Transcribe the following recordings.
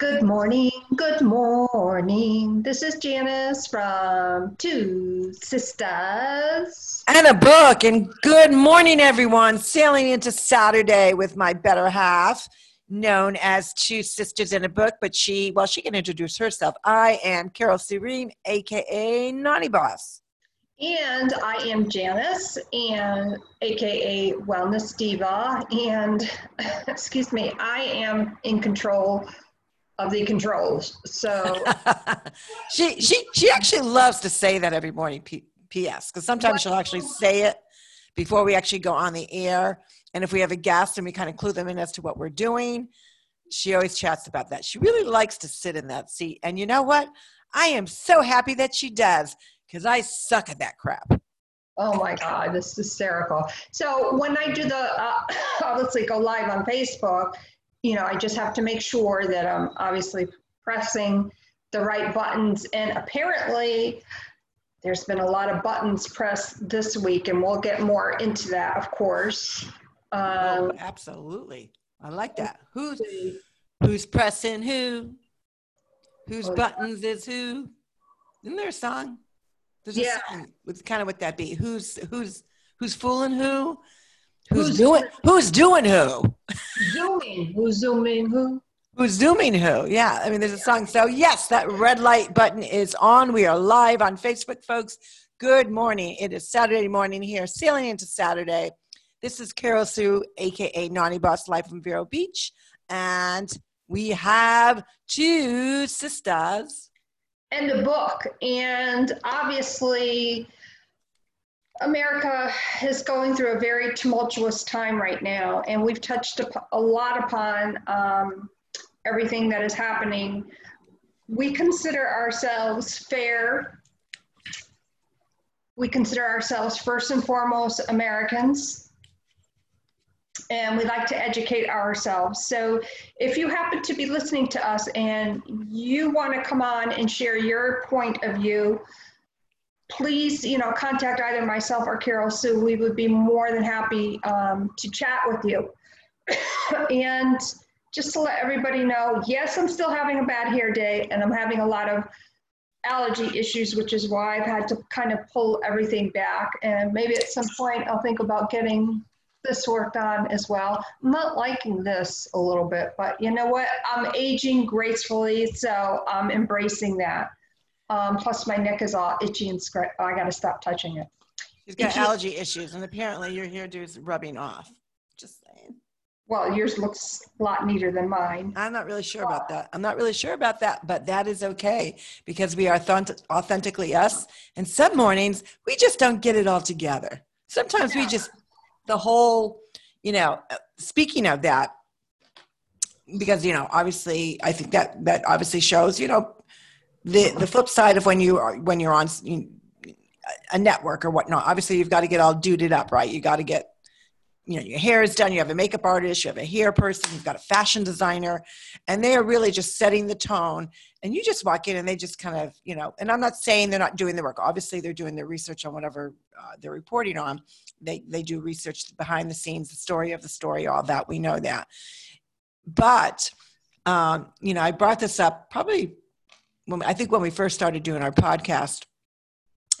Good morning, good morning. This is Janice from Two Sisters. And a book. And good morning, everyone. Sailing into Saturday with my better half, known as Two Sisters in a Book. But she, well, she can introduce herself. I am Carol Serene, aka Naughty Boss. And I am Janice, and aka Wellness Diva. And excuse me, I am in control of the controls. So she she she actually loves to say that every morning. P- P.S. Because sometimes she'll actually say it before we actually go on the air. And if we have a guest and we kind of clue them in as to what we're doing, she always chats about that. She really likes to sit in that seat. And you know what? I am so happy that she does because I suck at that crap. Oh my God, this is hysterical. So when I do the, uh, obviously go live on Facebook, you know, I just have to make sure that I'm obviously pressing the right buttons. And apparently, there's been a lot of buttons pressed this week, and we'll get more into that, of course. Um, oh, absolutely. I like that. Who's who's pressing who? Whose oh, buttons is who? Isn't there a song? There's a yeah. song with kind of what that be. Who's who's who's fooling who? Who's, who's doing who's doing who? Zooming. Who's zooming who? Who's zooming who? Yeah. I mean, there's a song. So yes, that red light button is on. We are live on Facebook, folks. Good morning. It is Saturday morning here, sailing into Saturday. This is Carol Sue, aka Naughty Boss Live from Vero Beach. And we have two sisters. And a book. And obviously America is going through a very tumultuous time right now, and we've touched a lot upon um, everything that is happening. We consider ourselves fair. We consider ourselves first and foremost Americans, and we like to educate ourselves. So, if you happen to be listening to us and you want to come on and share your point of view, please, you know, contact either myself or Carol Sue. We would be more than happy um, to chat with you. and just to let everybody know, yes, I'm still having a bad hair day and I'm having a lot of allergy issues, which is why I've had to kind of pull everything back. And maybe at some point I'll think about getting this worked on as well. I'm not liking this a little bit, but you know what? I'm aging gracefully, so I'm embracing that. Um, plus, my neck is all itchy and scratch. I got to stop touching it. She's got itchy. allergy issues, and apparently your hairdo is rubbing off. Just saying. Well, yours looks a lot neater than mine. I'm not really sure about that. I'm not really sure about that, but that is okay because we are authentically us. And some mornings we just don't get it all together. Sometimes yeah. we just the whole, you know. Speaking of that, because you know, obviously, I think that that obviously shows, you know, the the flip side of when you are when you're on a network or whatnot obviously you've got to get all duded up right? You got to get you know your hair is done you have a makeup artist you have a hair person you've got a fashion designer and they are really just setting the tone and you just walk in and they just kind of you know and i'm not saying they're not doing the work. Obviously they're doing their research on whatever uh, they're reporting on. They they do research behind the scenes the story of the story all that we know that. But um, you know i brought this up probably when I think when we first started doing our podcast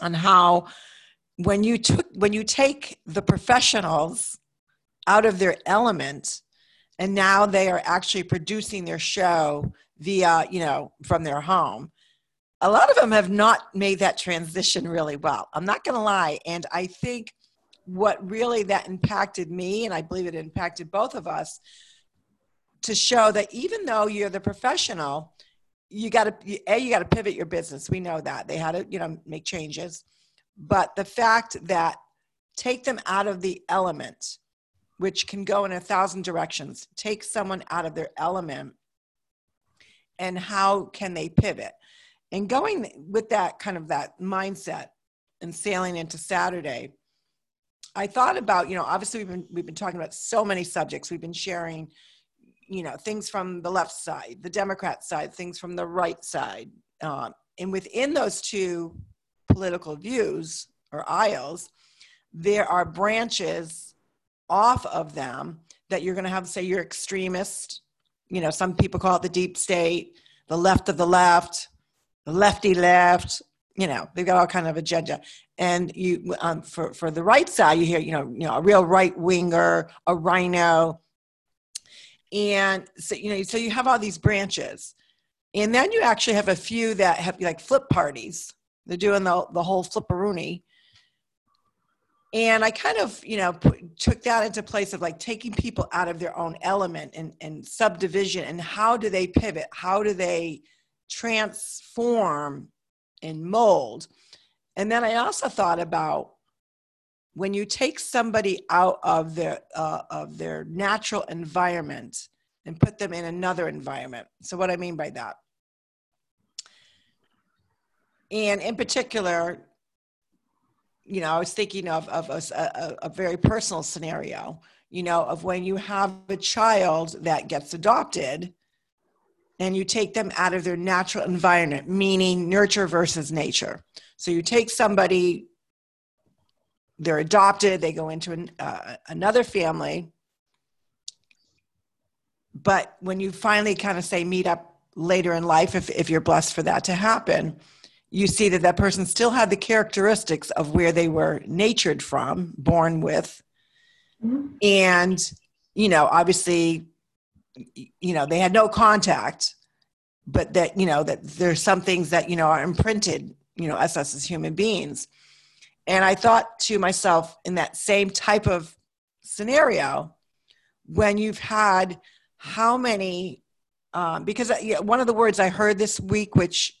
on how when you took when you take the professionals out of their element and now they are actually producing their show via you know from their home a lot of them have not made that transition really well. I'm not going to lie. And i think what really that impacted me and i believe it impacted both of us to show that even though you're the professional you got to a you got to pivot your business. We know that. They had to you know make changes. But the fact that take them out of the element which can go in a thousand directions take someone out of their element and how can they pivot? And going with that kind of that mindset and sailing into saturday i thought about you know obviously we've been we've been talking about so many subjects. We've been sharing you know things from the left side the democrat side things from the right side um, and within those two political views or aisles there are branches off of them that you're going to have say your extremist you know, some people call it the deep state, the left of the left, the lefty left. You know, they've got all kind of agenda. And you, um, for for the right side, you hear, you know, you know, a real right winger, a RINO, and so you know, so you have all these branches, and then you actually have a few that have like flip parties. They're doing the the whole flipperoonie. And i kind of you know put, took that into place of like taking people out of their own element and, and subdivision and how do they pivot? How do they transform and mold? And then i also thought about when you take somebody out of their uh, of their natural environment and put them in another environment so what i mean by that and in particular you know, I was thinking of, of a, a, a, very personal scenario, you know, of when you have a child that gets adopted and you take them out of their natural environment, meaning nurture versus nature. So you take somebody, they're adopted, they go into an, uh, another family. But when you finally kind of say meet up later in life, if, if you're blessed for that to happen, you see that that person still had the characteristics of where they were natured from, born with. Mm-hmm. And, you know, obviously, you know, they had no contact, but that, you know, that there's some things that, you know, are imprinted, you know, us, us as human beings. And I thought to myself, in that same type of scenario, when you've had how many, um, because uh, one of the words I heard this week, which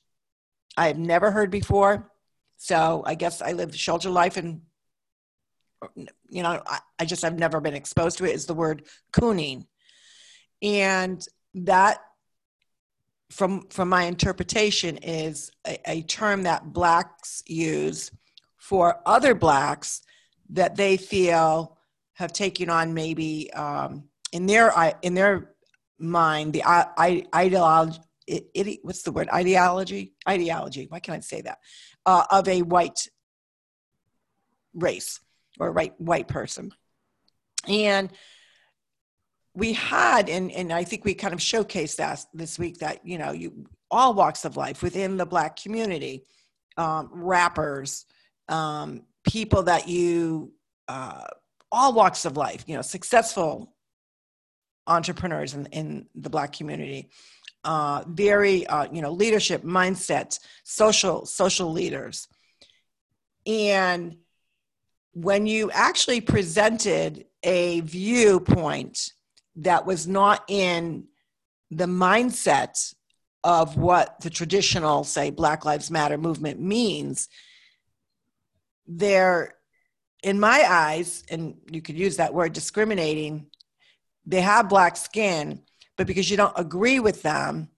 I have never heard before. So I guess I live shelter life and you know, I, I just have never been exposed to it is the word cooning. And that from from my interpretation is a, a term that blacks use for other blacks that they feel have taken on maybe um, in their in their mind the ideology it, what's the word ideology? Ideology why can't i say that? Uh, of a white race or right white person. And we had and, and i think we kind of showcased that this week that you know you all walks of life within the black community um, rappers um, people that you uh, all walks of life you know successful entrepreneurs in, in the black community uh, very uh, you know leadership mindset social social leaders. And when you actually presented a viewpoint that was not in the mindset of what the traditional say black lives matter movement means they're in my eyes and you could use that word discriminating they have black skin but because you don't agree with them,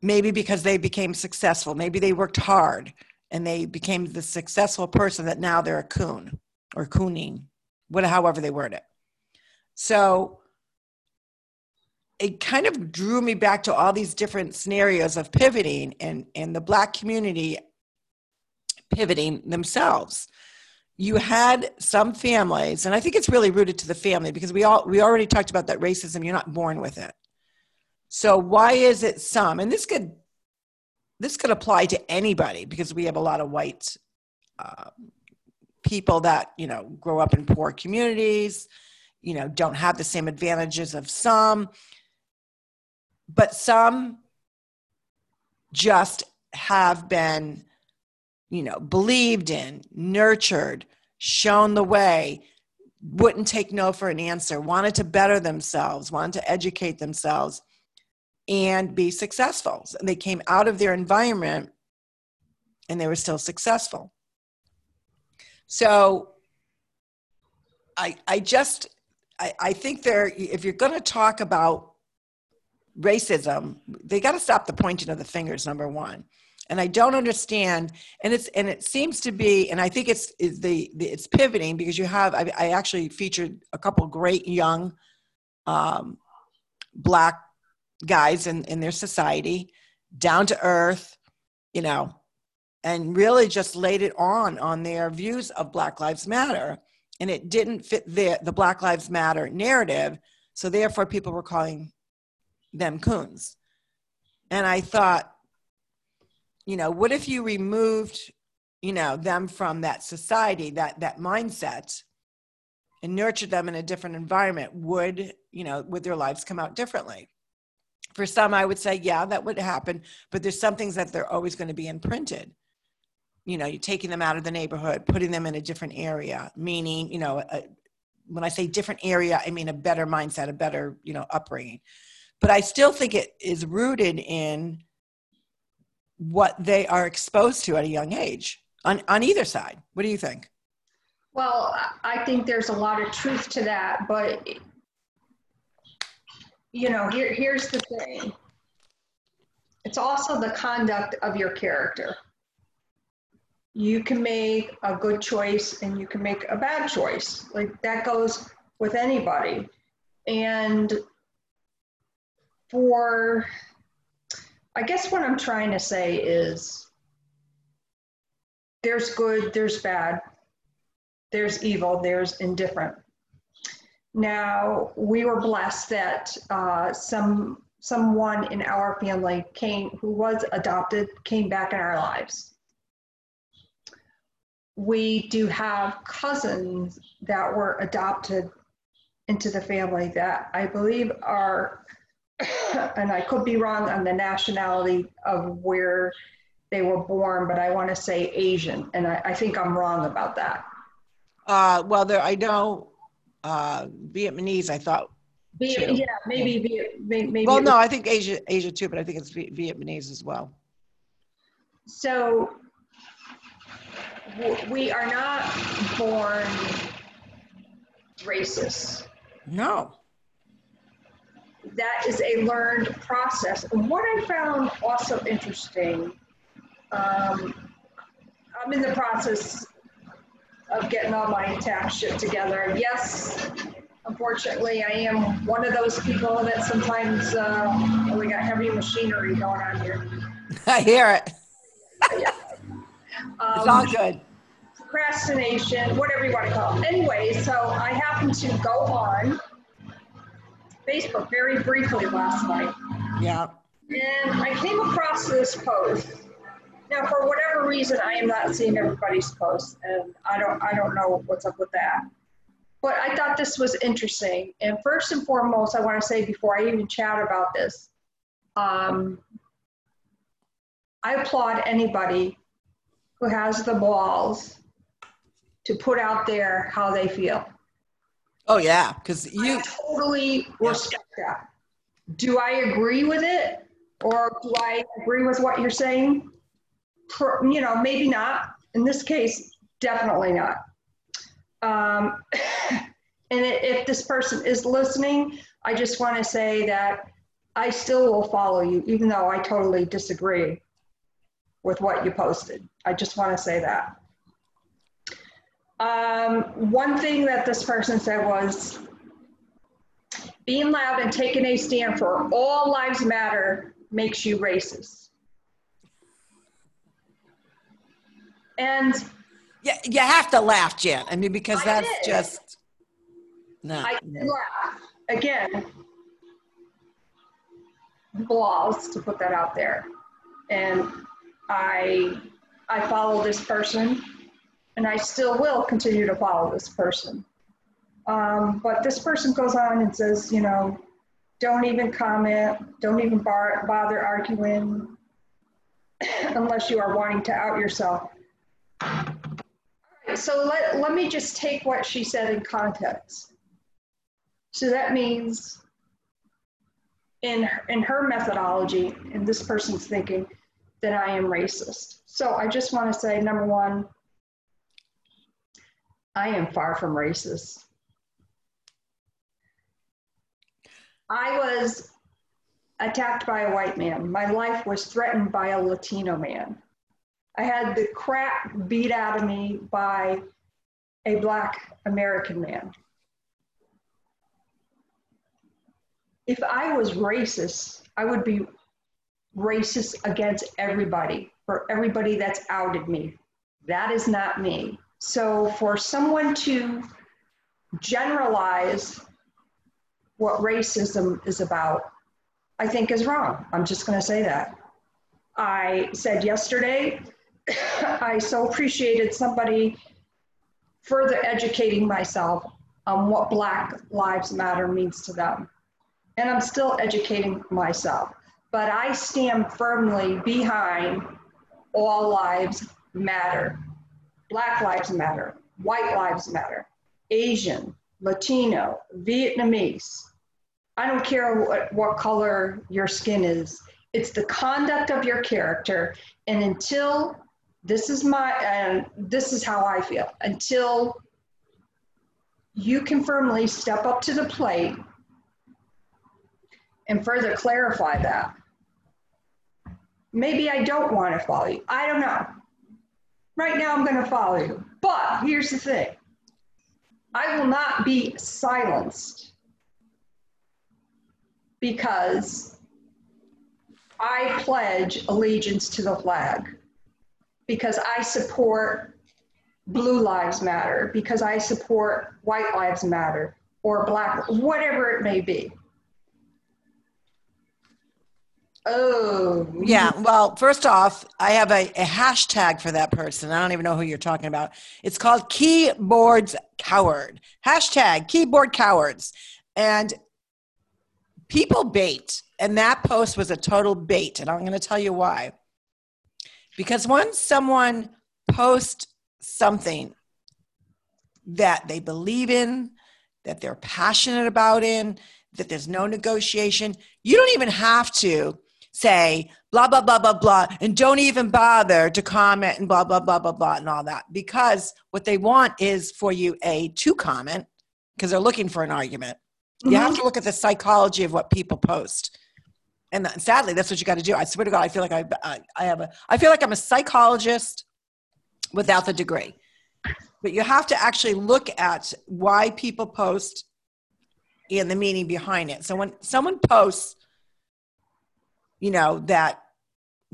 maybe because they became successful, maybe they worked hard and they became the successful person that now they're a coon or cooning, what, however they word it. So it kind of drew me back to all these different scenarios of pivoting and, and the black community pivoting themselves. You had some families and i think it's really rooted to the family because we all we already talked about that racism you're not born with it. So why is it some and this could this could apply to anybody because we have a lot of white uh, people that you know grow up in poor communities you know don't have the same advantages of some. But some just have been you know, believed in, nurtured, shown the way, wouldn't take no for an answer, wanted to better themselves, wanted to educate themselves and be successful. So they came out of their environment and they were still successful. So I I just I, I think there if you're gonna talk about racism, they gotta stop the pointing of the fingers, number one and I don't understand. And it's and it seems to be, and I think it's the, the, it's pivoting because you have. I, I actually featured a couple great young um, black guys in in their society, down to earth, you know, and really just laid it on on their views of Black Lives Matter, and it didn't fit the the Black Lives Matter narrative. So therefore, people were calling them coons. And I thought, you know, what if you removed, you know, them from that society, that that mindset, and nurtured them in a different environment? Would you know, would their lives come out differently? For some, I would say, yeah, that would happen. But there's some things that they're always going to be imprinted. You know, you're taking them out of the neighborhood, putting them in a different area, meaning, you know, a, when I say different area, I mean a better mindset, a better, you know, upbringing. But I still think it is rooted in what they are exposed to at a young age on, on either side. What do you think? Well, I think there's a lot of truth to that, but you know, here, here's the thing. It's also the conduct of your character. You can make a good choice and you can make a bad choice. Like that goes with anybody. And for, I guess what I'm trying to say is there's good, there's bad, there's evil, there's indifferent. Now, we were blessed that uh, some someone in our family came who was adopted came back in our lives. We do have cousins that were adopted into the family that I believe are, and I could be wrong on the nationality of where they were born, but I want to say Asian, and I, I think I'm wrong about that. Uh, well, there I know uh, Vietnamese. I thought. Viet, yeah, maybe Viet, maybe. Well, no, I think Asia, Asia too, but I think it's Vietnamese as well. So we are not born racist. No. That is a learned process. And what I found also interesting, um, I'm in the process of getting all my tax shit together. Yes, unfortunately, I am one of those people that sometimes uh, we got heavy machinery going on here. I hear it. yeah. um, it's all good. Procrastination, whatever you want to call it. Anyway, so I happen to go on Facebook very briefly last night. Yeah. And I came across this post now, for whatever reason, I am not seeing everybody's posts, and I don't I don't know what's up with that. But I thought this was interesting. And first and foremost, I want to say before I even chat about this, um, I applaud anybody who has the balls to put out there how they feel. Oh yeah, because you I totally respect yeah. that. Do I agree with it, or do I agree with what you're saying? you know, maybe not. In this case, definitely not. Um, and if this person is listening, I just want to say that I still will follow you, even though I totally disagree with what you posted. I just want to say that. Um, one thing that this person said was being loud and taking a stand for all lives matter makes you racist. And yeah, you have to laugh, Jen. I mean, because I that's did. just no. I laugh again. Balls to put that out there, and I I follow this person, and I still will continue to follow this person. Um, but this person goes on and says, you know, don't even comment, don't even bar- bother arguing unless you are wanting to out yourself so let, let me just take what she said in context. So that means in, in her methodology, in this person's thinking, that I am racist. So I just want to say, number one, I am far from racist. I was attacked by a white man. My life was threatened by a Latino man. I had the crap beat out of me by a black American man. If I was racist, I would be racist against everybody, for everybody that's outed me. That is not me. So for someone to generalize what racism is about, I think is wrong. I'm just going to say that. I said yesterday, I so appreciated somebody further educating myself on what Black Lives Matter means to them. And I'm still educating myself. But I stand firmly behind all lives matter. Black lives matter, white lives matter, Asian, Latino, Vietnamese. I don't care what, what color your skin is. It's the conduct of your character. And until this is my, and this is how I feel, until you can firmly step up to the plate and further clarify that. Maybe I don't want to follow you. I don't know. Right now, I'm going to follow you. But here's the thing I will not be silenced because I pledge allegiance to the flag, because I support Blue Lives Matter, because I support White Lives Matter, or Black, whatever it may be. Oh. Yeah. Well, first off, I have a, a, hashtag for that person. I don't even know who you're talking about. It's called Keyboards Coward. Hashtag Keyboard Cowards. And people bait. And that post was a total bait. And I'm going to tell you why. Because once someone posts something that they believe in, that they're passionate about in, that there's no negotiation, you don't even have to say blah blah blah blah blah and don't even bother to comment and blah blah blah blah blah and all that. Because what they want is for you a to comment because they're looking for an argument. Mm-hmm. you have to mm-hmm. look at the psychology of what people post. And sadly that's what you got to do. I swear to god i feel like I, I i have a i feel like i'm a psychologist without the degree. But you have to actually look at why people post and the meaning behind it. So when someone posts you know, that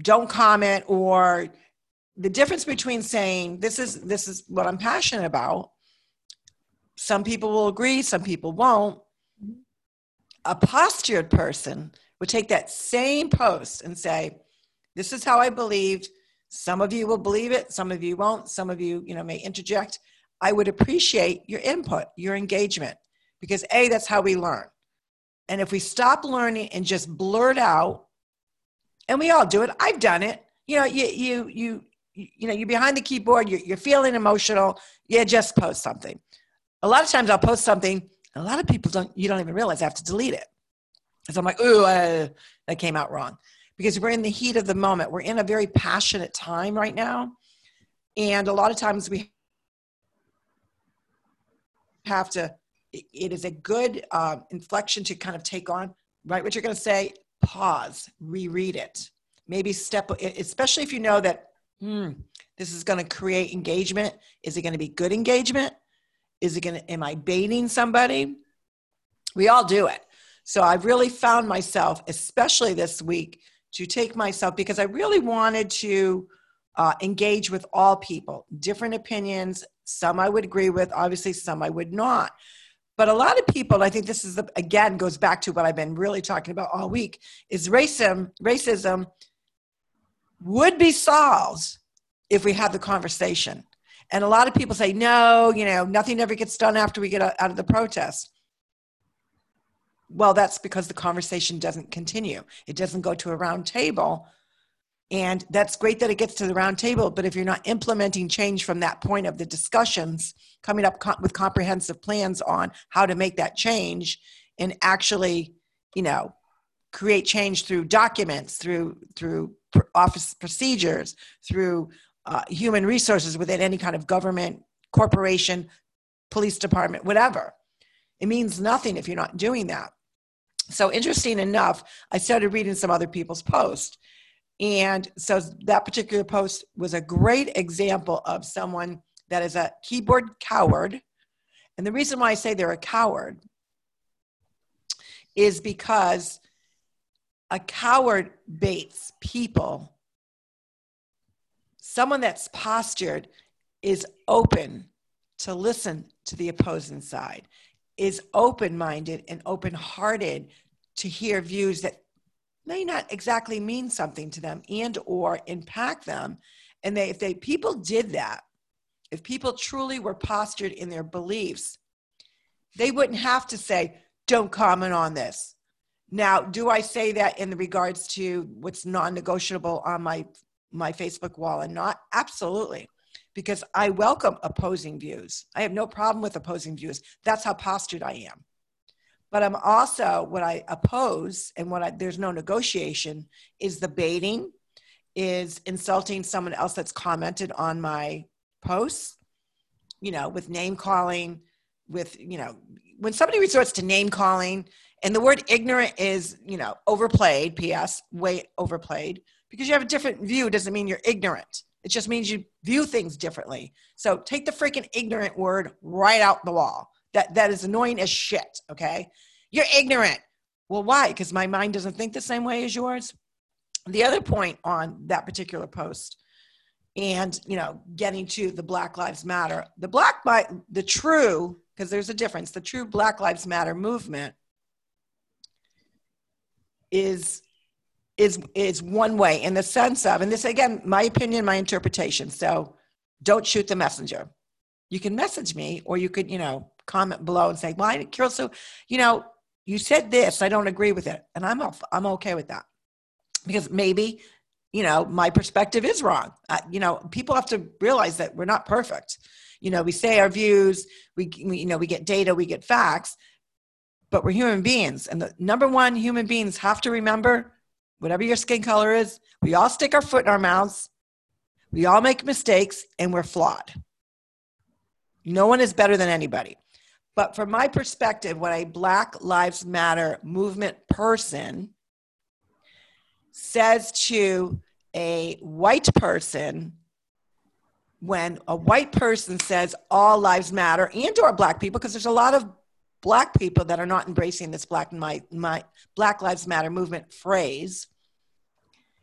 don't comment or the difference between saying this is this is what I'm passionate about. Some people will agree, some people won't. A postured person would take that same post and say, This is how I believed. Some of you will believe it, some of you won't, some of you, you know, may interject. I would appreciate your input, your engagement, because A, that's how we learn. And if we stop learning and just blurt out and we all do it. I've done it. You know, you you you you know, you're behind the keyboard. You're, you're feeling emotional. Yeah, just post something. A lot of times I'll post something. A lot of people don't. You don't even realize I have to delete it. So I'm like, ooh, uh, that came out wrong, because we're in the heat of the moment. We're in a very passionate time right now, and a lot of times we have to. It is a good uh, inflection to kind of take on right what you're going to say pause, reread it. Maybe step, especially if you know that, hmm, this is going to create engagement. Is it going to be good engagement? Is it going to, am I baiting somebody? We all do it. So I've really found myself, especially this week, to take myself because I really wanted to uh, engage with all people, different opinions. Some I would agree with, obviously, some I would not. But a lot of people, I think this is the, again goes back to what I've been really talking about all week, is racism. Racism would be solved if we had the conversation. And a lot of people say, no, you know, nothing ever gets done after we get out of the protest. Well, that's because the conversation doesn't continue. It doesn't go to a round table and that's great that it gets to the round table, but if you're not implementing change from that point of the discussions, coming up co- with comprehensive plans on how to make that change and actually, you know, create change through documents, through through office procedures, through uh, human resources within any kind of government, corporation, police department, whatever. It means nothing if you're not doing that. So interesting enough, I started reading some other people's posts and so that particular post was a great example of someone that is a keyboard coward. And the reason why I say they're a coward is because a coward baits people. Someone that's postured is open to listen to the opposing side, is open minded and open hearted to hear views that may not exactly mean something to them and or impact them. And they if they people did that if people truly were postured in their beliefs they wouldn't have to say don't comment on this. Now do i say that in regards to what's non-negotiable on my my facebook wall and not? Absolutely. Because i welcome opposing views. I have no problem with opposing views. That's how postured i am but I'm also what I oppose and what I, there's no negotiation is the baiting, is insulting someone else that's commented on my posts, you know, with name calling, with, you know, when somebody resorts to name calling and the word ignorant is, you know, overplayed, PS, way overplayed, because you have a different view doesn't mean you're ignorant. It just means you view things differently. So take the freaking ignorant word right out the wall that that is annoying as shit okay? You're ignorant. Well why? Because my mind doesn't think the same way as yours? The other point on that particular post and you know getting to the black lives matter the black the true because there's a difference the true black lives matter movement is is is one way in the sense of and this again my opinion my interpretation so don't shoot the messenger. You can message me or you could you know comment below and say, "Well, I, Carol, so you know, you said this. I don't agree with it," and I'm I'm okay with that because maybe you know my perspective is wrong. You know, people have to realize that we're not perfect. You know, we say our views. We, we you know we get data, we get facts, but we're human beings, and the number one human beings have to remember, whatever your skin color is, we all stick our foot in our mouths. We all make mistakes and we're flawed. No one is better than anybody. But from my perspective, when a Black Lives Matter movement person says to a white person, when a white person says all lives matter and or black people, because there's a lot of black people that are not embracing this black my, my black lives matter movement phrase.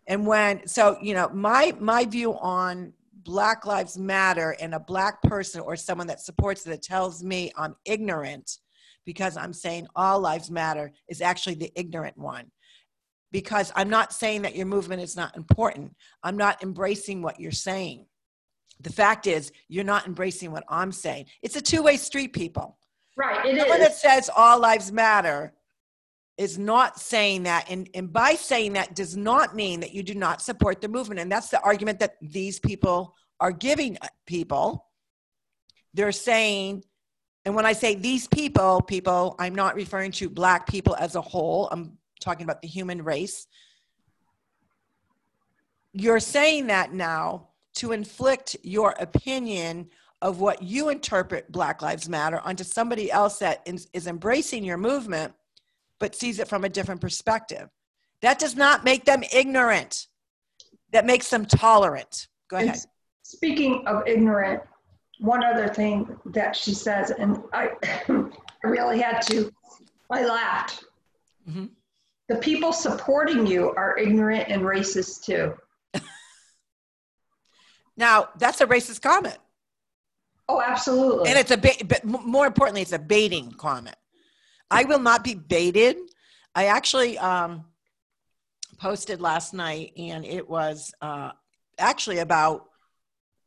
And when so you know my my view on Black Lives Matter and a black person or someone that supports it that tells me I'm ignorant because I'm saying all lives matter is actually the ignorant one. Because I'm not saying that your movement is not important. I'm not embracing what you're saying. The fact is, you're not embracing what I'm saying. It's a two way street, people. Right. It Someone is. that says all lives matter is not saying that and, and by saying that does not mean that you do not support the movement. And that's the argument that these people are giving uh, people. They're saying and when i say these people people i'm not referring to black people as a whole. I'm talking about the human race. You're saying that now to inflict your opinion of what you interpret black lives matter onto somebody else that is, is embracing your movement but sees it from a different perspective. That does not make them ignorant. That makes them tolerant. Go ahead. And speaking of ignorant, one other thing that she says, and I, I really had to, I laughed. Mm-hmm. The people supporting you are ignorant and racist too. now, that's a racist comment. Oh, absolutely. And it's a bit, but more importantly, it's a baiting comment. I will not be baited. I actually um, posted last night, and it was uh, actually about,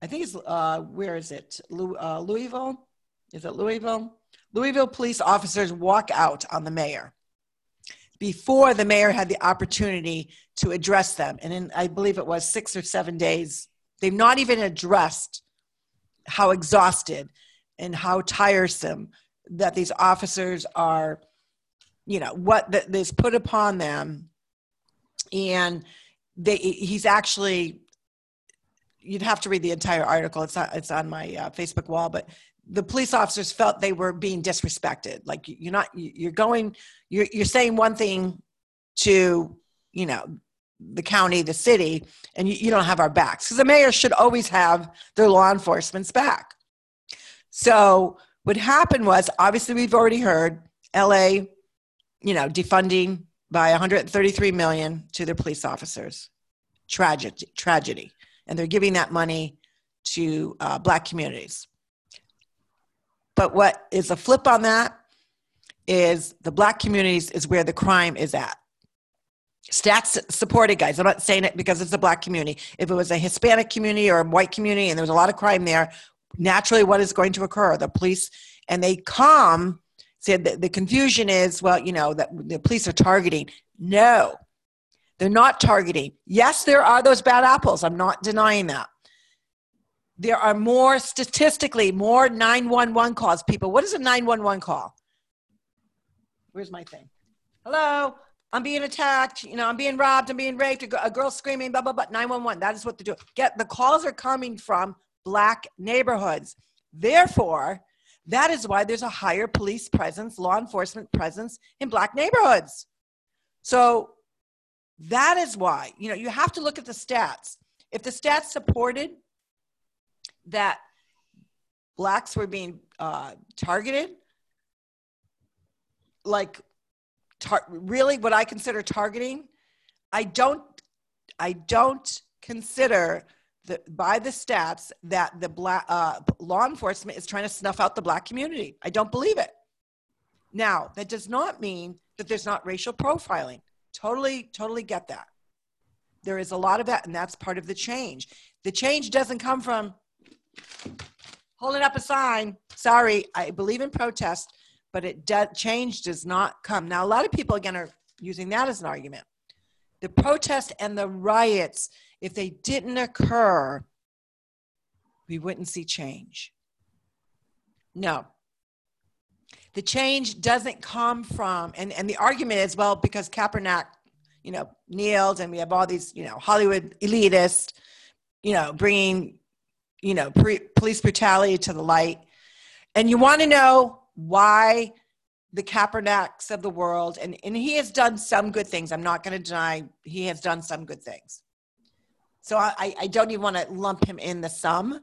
I think it's, uh, where is it? uh, Louisville? Is it Louisville? Louisville police officers walk out on the mayor before the mayor had the opportunity to address them. And in, I believe it was six or seven days, they've not even addressed how exhausted and how tiresome that these officers are, you know, what that is put upon them, and they he's actually. You'd have to read the entire article. It's on, it's on my uh, Facebook wall, but the police officers felt they were being disrespected. Like you're not, you're going, you're you're saying one thing to, you know, the county, the city, and you, you don't have our backs because the mayor should always have their law enforcement's back. So what happened was obviously we've already heard LA, you know, defunding by 133 million to their police officers. Tragedy, tragedy, and they're giving that money to uh, black communities. But what is a flip on that is the black communities is where the crime is at. stats supported guys i'm not saying it because it's a black community if it was a hispanic community or a white community and there was a lot of crime there naturally what is going to occur. The police and they come said the, the confusion is well you know that the police are targeting. No they're not targeting. Yes there are those bad apples. I'm not denying that. There are more statistically more 911 calls. People what is a 911 call? Where's my thing? Hello? I'm being attacked, you know, I'm being robbed, I'm being raped, a girl screaming, blah, blah, blah, 911. That is what they do. Get the calls are coming from black neighborhoods. Therefore, that is why there's a higher police presence, law enforcement presence in black neighborhoods. So that is why, you know, you have to look at the stats. If the stats supported that blacks were being uh, targeted, like tar- really what I consider targeting, I don't, I don't consider the, by the stats that the black uh, law enforcement is trying to snuff out the black community. I don't believe it. Now, that does not mean that there's not racial profiling. Totally, totally get that. There is a lot of that, and that's part of the change. The change doesn't come from holding up a sign. Sorry, I believe in protest but it does, change does not come. Now, a lot of people again are using that as an argument. The protest and the riots, if they didn't occur, we wouldn't see change. No. The change doesn't come from, and, and the argument is, well, because Kaepernick, you know, kneeled and we have all these, you know, Hollywood elitists, you know, bringing, you know, pre- police brutality to the light. And you want to know why the Kaepernicks of the world, and, and he has done some good things. I'm not going to deny he has done some good things. So I, I don't even want to lump him in the sum.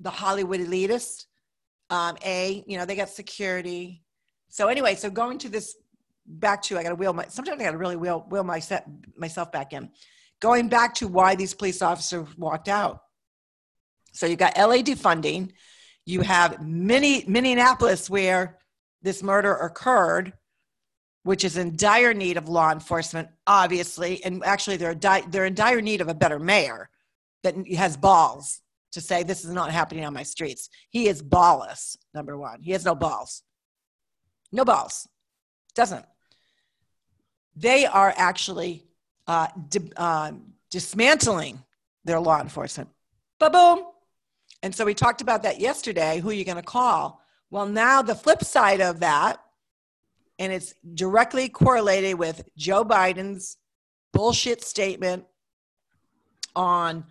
The Hollywood elitist, um, A, you know, they got security. So anyway, so going to this back to, I got to wheel my, sometimes I got to really wheel, wheel my set, myself back in. Going back to why these police officers walked out. So you got LA defunding, you have many Minneapolis where this murder occurred, which is in dire need of law enforcement, obviously, and actually they're di- they're in dire need of a better mayor that has balls to say this is not happening on my streets. He is ballless. Number one, he has no balls, no balls, doesn't. They are actually uh, di- uh, dismantling their law enforcement. Ba boom, and so we talked about that yesterday. Who are you going to call? Well, now the flip side of that, and it's directly correlated with Joe Biden's bullshit statement on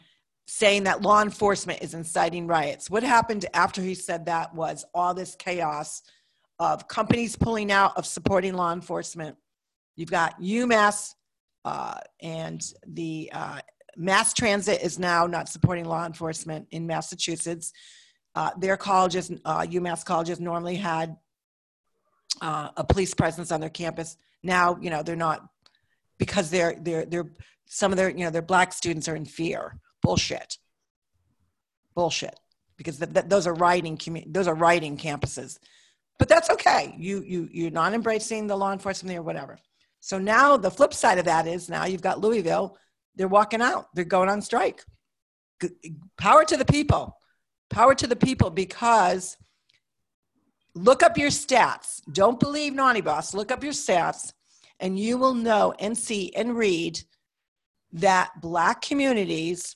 saying that law enforcement is inciting riots. What happened after he said that was all this chaos of companies pulling out of supporting law enforcement. You've got UMass uh, and the uh, mass transit is now not supporting law enforcement in Massachusetts. Uh, their colleges, uh, UMass colleges, normally had uh, a police presence on their campus. Now, you know, they're not because they're they're they're some of their you know their black students are in fear. Bullshit. Bullshit. Because th- th- those are writing commu- those are writing campuses. But that's okay. You you you're not embracing the law enforcement or whatever. So now the flip side of that is now you've got Louisville they're walking out. They're going on strike. Power to the people. Power to the people because look up your stats. Don't believe Naughty Boss. Look up your stats and you will know and see and read that black communities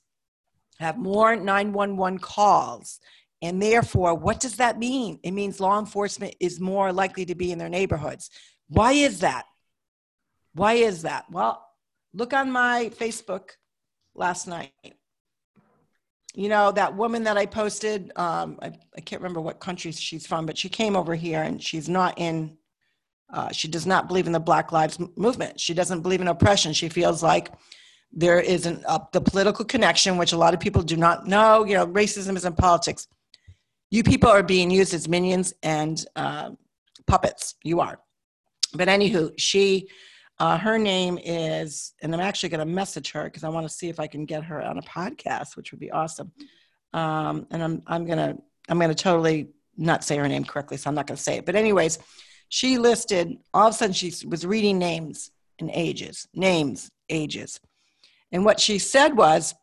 have more 911 calls. And therefore, what does that mean? It means law enforcement is more likely to be in their neighborhoods. Why is that? Why is that? Well, Look on my Facebook last night. You know, that woman that I posted, um, I, I can't remember what country she's from, but she came over here and she's not in, uh, she does not believe in the Black Lives Movement. She doesn't believe in oppression. She feels like there isn't a, the political connection, which a lot of people do not know. You know, racism is in politics. You people are being used as minions and uh, puppets. You are. But anywho, she uh, her name is, and I'm actually going to message her because I want to see if I can get her on a podcast, which would be awesome. Um, and I'm I'm gonna I'm gonna totally not say her name correctly, so I'm not going to say it. But anyways, she listed all of a sudden she was reading names and ages, names, ages. And what she said was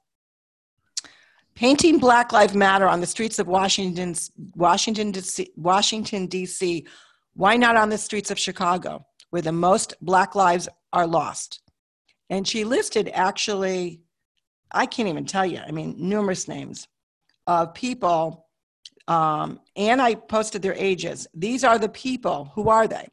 painting Black Lives Matter on the streets of Washington, Washington, Washington, D.C. Why not on the streets of Chicago, where the most Black lives are lost? And she listed actually, I can't even tell you, I mean, numerous names of people. Um, and I posted their ages. These are the people. Who are they?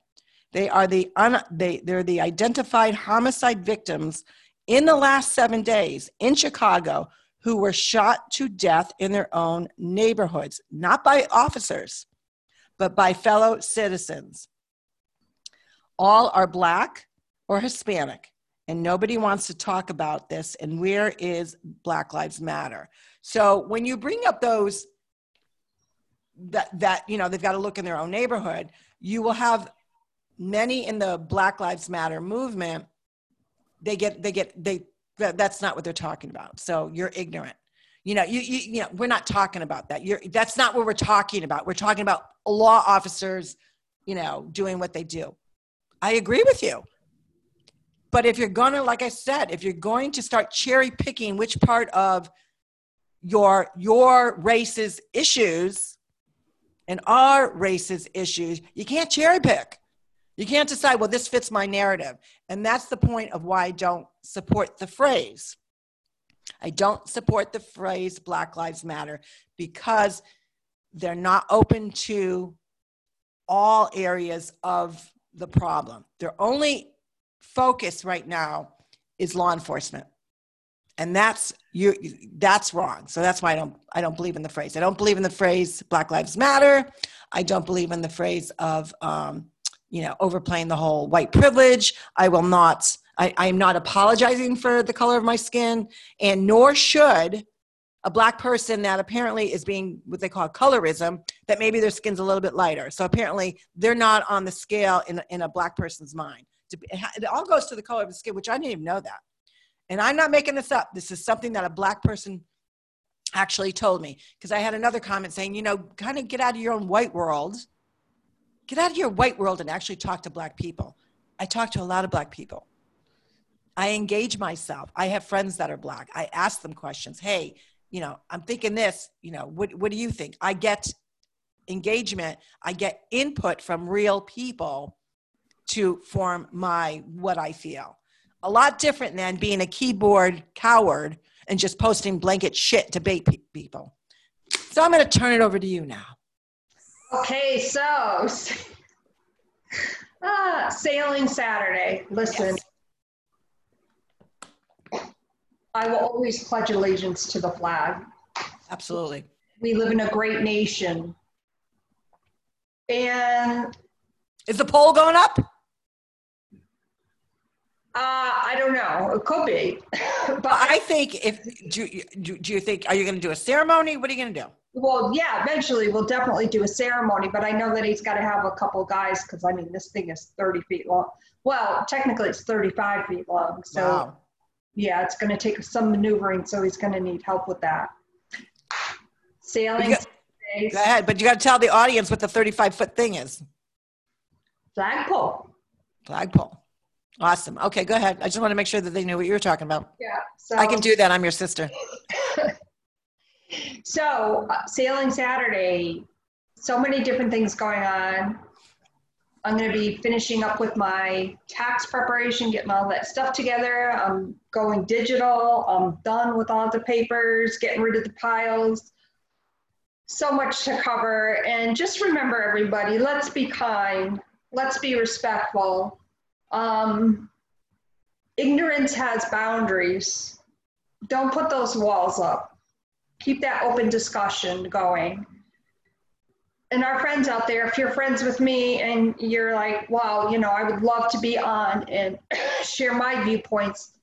They are the un, they, they're the identified homicide victims in the last seven days in Chicago who were shot to death in their own neighborhoods, not by officers, but by fellow citizens. All are black or Hispanic, and nobody wants to talk about this. And where is Black Lives Matter? So when you bring up those that that you know they've got to look in their own neighborhood, you will have many in the Black Lives Matter movement. They get they get they that's not what they're talking about. So you're ignorant. You know, you, you, you know, we're not talking about that. You're, that's not what we're talking about. We're talking about law officers, you know, doing what they do. I agree with you. But if you're going to, like I said, if you're going to start cherry picking which part of your your race's issues and our race's issues, you can't cherry pick. You can't decide, well, this fits my narrative. And that's the point of why I don't support the phrase. I don't support the phrase Black Lives Matter because they're not open to all areas of the problem. Their only focus right now is law enforcement. And that's you that's wrong. So that's why I don't I don't believe in the phrase. I don't believe in the phrase Black Lives Matter. I don't believe in the phrase of um, you know overplaying the whole white privilege. I will not I, am not apologizing for the color of my skin, and nor should a black person that apparently is being what they call colorism, that maybe their skin's a little bit lighter. So apparently they're not on the scale in, in a black person's mind. It all goes to the color of the skin, which I didn't even know that. And I'm not making this up. This is something that a black person actually told me because I had another comment saying, you know, kind of get out of your own white world. Get out of your white world and actually talk to black people. I talk to a lot of black people. I engage myself. I have friends that are black. I ask them questions. Hey, you know, I'm thinking this, you know, what, what do you think? I get engagement, I get input from real people to form my what I feel. A lot different than being a keyboard coward and just posting blanket shit to bait pe- people. So I'm going to turn it over to you now. Okay, so uh, sailing Saturday. Listen, yes. I will always pledge allegiance to the flag. Absolutely. We live in a great nation. And is the pole going up? Uh, I don't know. It could be. but I think if do, do, do you think are you going to do a ceremony? What are you going to do? Well, yeah, eventually we'll definitely do a ceremony, but I know that he's got to have a couple guys because I mean this thing is 30 feet long. Well, technically it's 35 feet long. So wow yeah, it's going to take some maneuvering, so he's going to need help with that. Sailing. Got, go ahead, but you got to tell the audience what the 35 foot thing is. Flagpole. Flagpole. Awesome. Okay, go ahead. I just want to make sure that they knew what you were talking about. Yeah. So, I can do that. I'm your sister. so, uh, sailing Saturday, so many different things going on. I'm going to be finishing up with my tax preparation, getting all that stuff together. I'm going digital. I'm done with all the papers, getting rid of the piles. So much to cover. And just remember, everybody, let's be kind, let's be respectful. Um, ignorance has boundaries. Don't put those walls up. Keep that open discussion going and our friends out there, if you're friends with me and you're like, wow, you know, I would love to be on and share my viewpoints,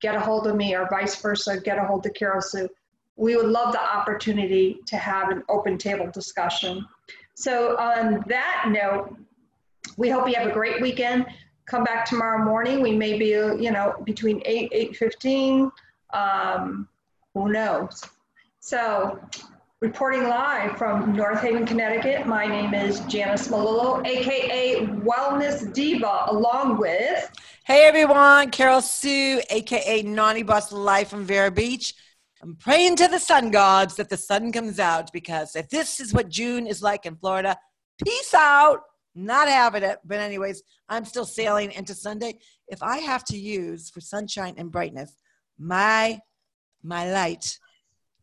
get a hold of me or vice versa, get a hold of Carol Sue. We would love the opportunity to have an open table discussion. So on that note, we hope you have a great weekend. Come back tomorrow morning. We may be, you know, between 8, 8.15. Um, who knows? So Reporting live from North Haven, Connecticut, my name is Janice Malillo, aka Wellness Diva, along with. Hey everyone, Carol Sue, aka Naughty Boss Life from Vero Beach. I'm praying to the sun gods that the sun comes out because if this is what June is like in Florida, peace out. Not having it, but anyways, I'm still sailing into Sunday. If I have to use for sunshine and brightness my my light,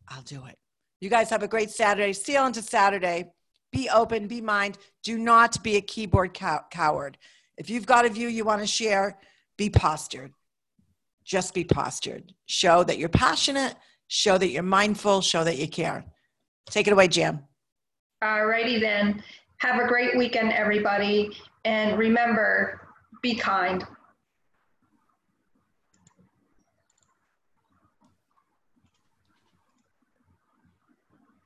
I'll do it. You guys have a great Saturday. Sail into Saturday. Be open, be mind. Do not be a keyboard cow- coward. If you've got a view you want to share, be postured. Just be postured. Show that you're passionate, show that you're mindful, show that you care. Take it away, Jam. Alrighty then. Have a great weekend, everybody. And remember, be kind.